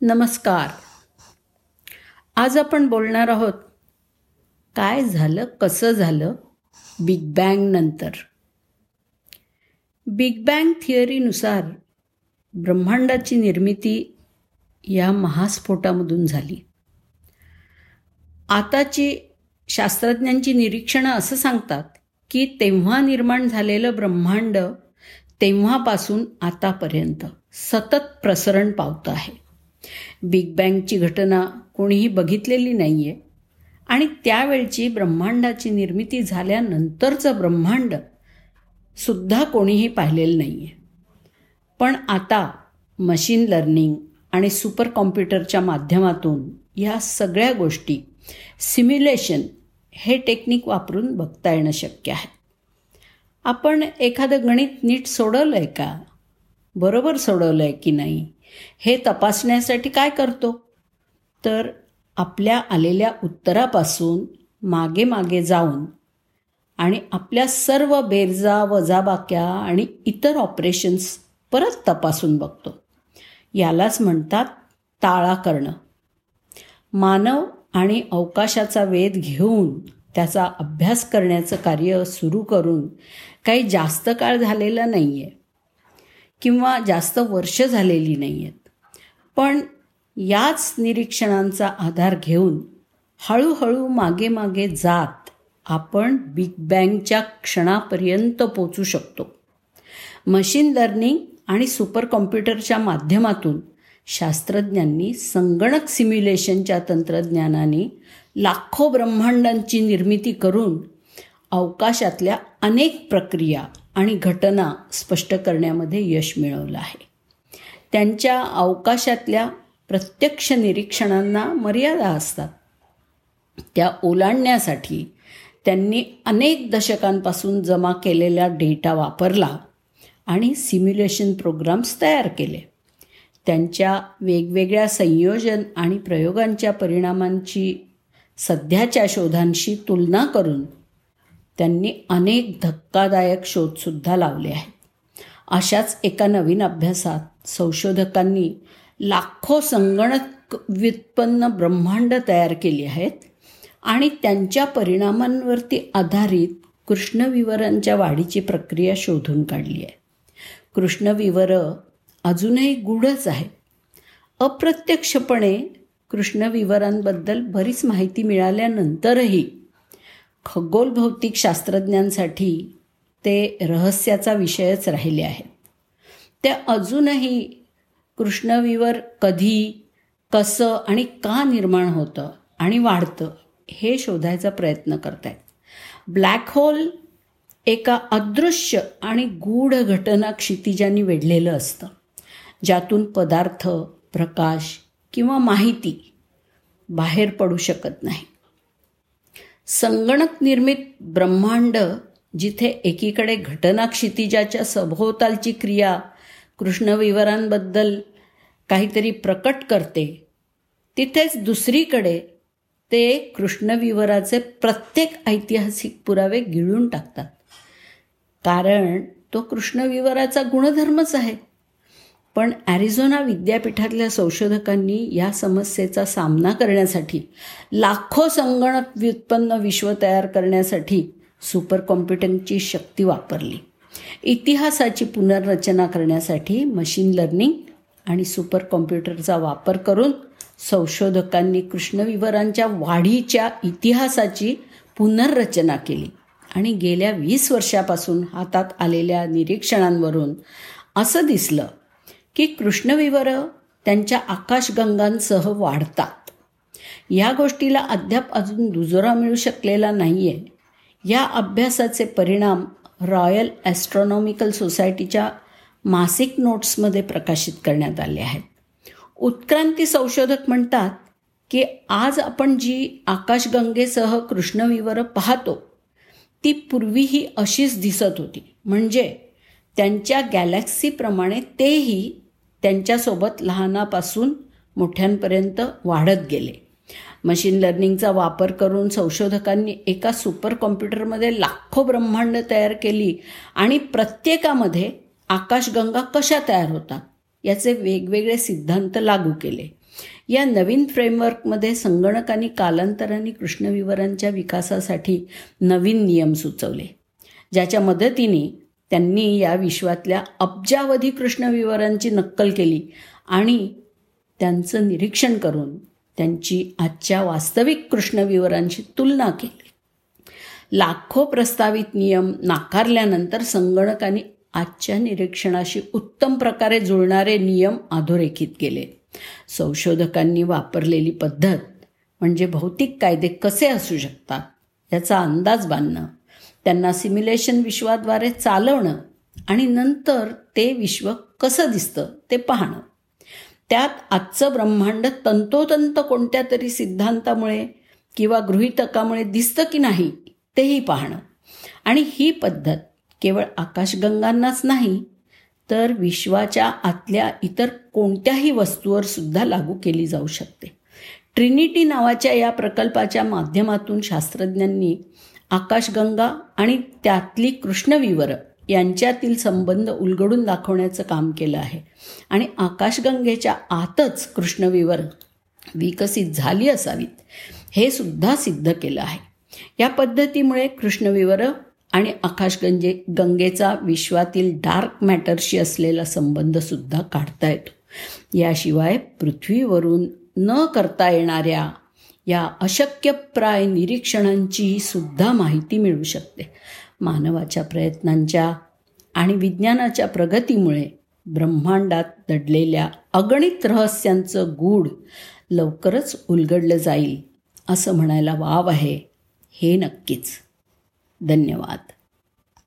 नमस्कार. आज आपण बोलणार आहोत काय झालं कसं झालं बिग बँग नंतर? बिग बँग थिअरीनुसार ब्रह्मांडाची निर्मिती या महास्फोटामधून झाली. आताची शास्त्रज्ञांची निरीक्षणं असं सांगतात की तेव्हा निर्माण झालेलं ब्रह्मांड तेव्हापासून आतापर्यंत सतत प्रसरण पावतं आहे. बिग बँगची घटना कोणीही बघितलेली नाही आहे आणि त्यावेळची ब्रह्मांडाची निर्मिती झाल्यानंतरचं ब्रह्मांड सुद्धा कोणीही पाहिलेलं नाही आहे पण आता मशीन लर्निंग आणि सुपर कॉम्प्युटरच्या माध्यमातून या सगळ्या गोष्टी सिम्युलेशन हे टेक्निक वापरून बघता येणं शक्य आहे. आपण एखादं गणित नीट सोडवलं आहे का? बरोबर सोडवलं आहे की नाही? हे तपासण्यासाठी काय करतो? तर आपल्या आलेल्या उत्तरापासून मागे मागे जाऊन आणि आपल्या सर्व बेरजा वजाबाक्या आणि इतर ऑपरेशन्स परत तपासून बघतो. यालाच म्हणतात ताळा करणं. मानव आणि अवकाशाचा वेध घेऊन त्याचा अभ्यास करण्याचं कार्य सुरू करून काही जास्त काळ झालेला नाही आहे किंवा जास्त वर्ष झालेली नाही आहेत पण याच निरीक्षणांचा आधार घेऊन हळूहळू मागे मागे जात आपण बिग बँगच्या क्षणापर्यंत पोचू शकतो. मशीन लर्निंग आणि सुपर कॉम्प्युटरच्या माध्यमातून शास्त्रज्ञांनी संगणक सिम्युलेशनच्या तंत्रज्ञानाने लाखो ब्रह्मांडांची निर्मिती करून अवकाशातल्या अनेक प्रक्रिया आणि घटना स्पष्ट करण्यामध्ये यश मिळवलं आहे. त्यांच्या अवकाशातल्या प्रत्यक्ष निरीक्षणांना मर्यादा असतात. त्या ओलांडण्यासाठी त्यांनी अनेक दशकांपासून जमा केलेला डेटा वापरला आणि सिम्युलेशन प्रोग्राम्स तयार केले. त्यांच्या वेगवेगळ्या संयोजन आणि प्रयोगांच्या परिणामांची सध्याच्या शोधांशी तुलना करून त्यांनी अनेक धक्कादायक शोधसुद्धा लावले आहेत. अशाच एका नवीन अभ्यासात संशोधकांनी लाखो संगणक व्युत्पन्न ब्रह्मांड तयार केली आहेत आणि त्यांच्या परिणामांवरती आधारित कृष्णविवरांच्या वाढीची प्रक्रिया शोधून काढली आहे. कृष्णविवरं अजूनही गूढच आहे अप्रत्यक्षपणे कृष्णविवरांबद्दल बरीच माहिती मिळाल्यानंतरही खगोल भौतिक शास्त्रज्ञांसाठी ते रहस्याचा विषयच राहिले आहेत. त्या अजूनही कृष्णवीवर कधी कसं आणि का निर्माण होतं आणि वाढतं हे शोधायचा प्रयत्न करत आहेत ब्लॅक होल एका अदृश्य आणि गूढ घटना क्षितिजांनी वेढलेलं असतं ज्यातून पदार्थ प्रकाश किंवा माहिती बाहेर पडू शकत नाही. संगणक निर्मित ब्रह्मांड जिथे एकीकडे घटना क्षितिजाच्या सभोवतालची क्रिया कृष्णविवरांबद्दल काहीतरी प्रकट करते तिथेच दुसरीकडे ते कृष्णविवराचे प्रत्येक ऐतिहासिक पुरावे गिळून टाकतात. कारण तो कृष्णविवराचा गुणधर्मच आहे. पण ॲरिझोना विद्यापीठातल्या संशोधकांनी या समस्येचा सामना करण्यासाठी लाखो संगणक व्युत्पन्न विश्व तयार करण्यासाठी सुपर कॉम्प्युटिंगची शक्ती वापरली. इतिहासाची पुनर्रचना करण्यासाठी मशीन लर्निंग आणि सुपर कॉम्प्युटरचा वापर करून संशोधकांनी कृष्णविवरांच्या वाढीच्या इतिहासाची पुनर्रचना केली. आणि गेल्या वीस वर्षापासून हातात आलेल्या निरीक्षणांवरून असं दिसलं की कृष्णविवर त्यांच्या आकाशगंगांसह वाढतात. या गोष्टीला अद्याप अजून दुजोरा मिळू शकलेला नाही आहे या अभ्यासाचे परिणाम रॉयल ॲस्ट्रॉनॉमिकल सोसायटीच्या मासिक नोट्समध्ये प्रकाशित करण्यात आले आहेत. उत्क्रांती संशोधक म्हणतात की आज आपण जी आकाशगंगेसह कृष्णविवरं पाहतो ती पूर्वीही अशीच दिसत होती. म्हणजे त्यांच्या गॅलेक्सीप्रमाणे तेही त्यांच्यासोबत लहानापासून मोठ्यांपर्यंत वाढत गेले. मशीन लर्निंगचा वापर करून संशोधकांनी एका सुपर कॉम्प्युटरमध्ये लाखो ब्रह्मांड तयार केली आणि प्रत्येकामध्ये आकाशगंगा कशा तयार होतात याचे वेगवेगळे सिद्धांत लागू केले. या नवीन फ्रेमवर्कमध्ये संगणकांनी कालांतराने कृष्णविवरांच्या विकासासाठी नवीन नियम सुचवले ज्याच्या मदतीने त्यांनी या विश्वातल्या अब्जावधी कृष्णविवरांची नक्कल केली आणि त्यांचं निरीक्षण करून त्यांची आजच्या वास्तविक कृष्णविवरांशी तुलना केली. लाखो प्रस्तावित नियम नाकारल्यानंतर संगणकांनी आजच्या निरीक्षणाशी उत्तम प्रकारे जुळणारे नियम अधोरेखित केले. संशोधकांनी वापरलेली पद्धत म्हणजे भौतिक कायदे कसे असू शकतात याचा अंदाज बांधणं त्यांना सिम्युलेशन विश्वाद्वारे चालवणं आणि नंतर ते विश्व कसं दिसतं ते पाहणं. त्यात आजचं ब्रह्मांड तंतोतंत कोणत्या तरी सिद्धांतामुळे किंवा गृहितकामुळे दिसतं की नाही तेही पाहणं. आणि ही पद्धत केवळ आकाशगंगांनाच नाही तर विश्वाच्या आतल्या इतर कोणत्याही वस्तूवर सुद्धा लागू केली जाऊ शकते. ट्रिनिटी नावाच्या या प्रकल्पाच्या माध्यमातून शास्त्रज्ञांनी आकाशगंगा आणि त्यातली कृष्णविवर यांच्यातील संबंध उलगडून दाखवण्याचं काम केलं आहे. आणि आकाशगंगेच्या आतच कृष्णविवर विकसित झाली असावीत हे सुद्धा सिद्ध केलं आहे. या पद्धतीमुळे कृष्णविवर आणि आकाशगंजे गंगेचा विश्वातील डार्क मॅटरशी असलेला संबंधसुद्धा काढता येतो. याशिवाय पृथ्वीवरून न करता येणाऱ्या या अशक्यप्राय निरीक्षणांची सुद्धा माहिती मिळू शकते. मानवाच्या प्रयत्नांच्या आणि विज्ञानाच्या प्रगतीमुळे ब्रह्मांडात दडलेल्या अगणित रहस्यांचं गूढ लवकरच उलगडलं जाईल असं म्हणायला वाव आहे. हे नक्कीच. धन्यवाद.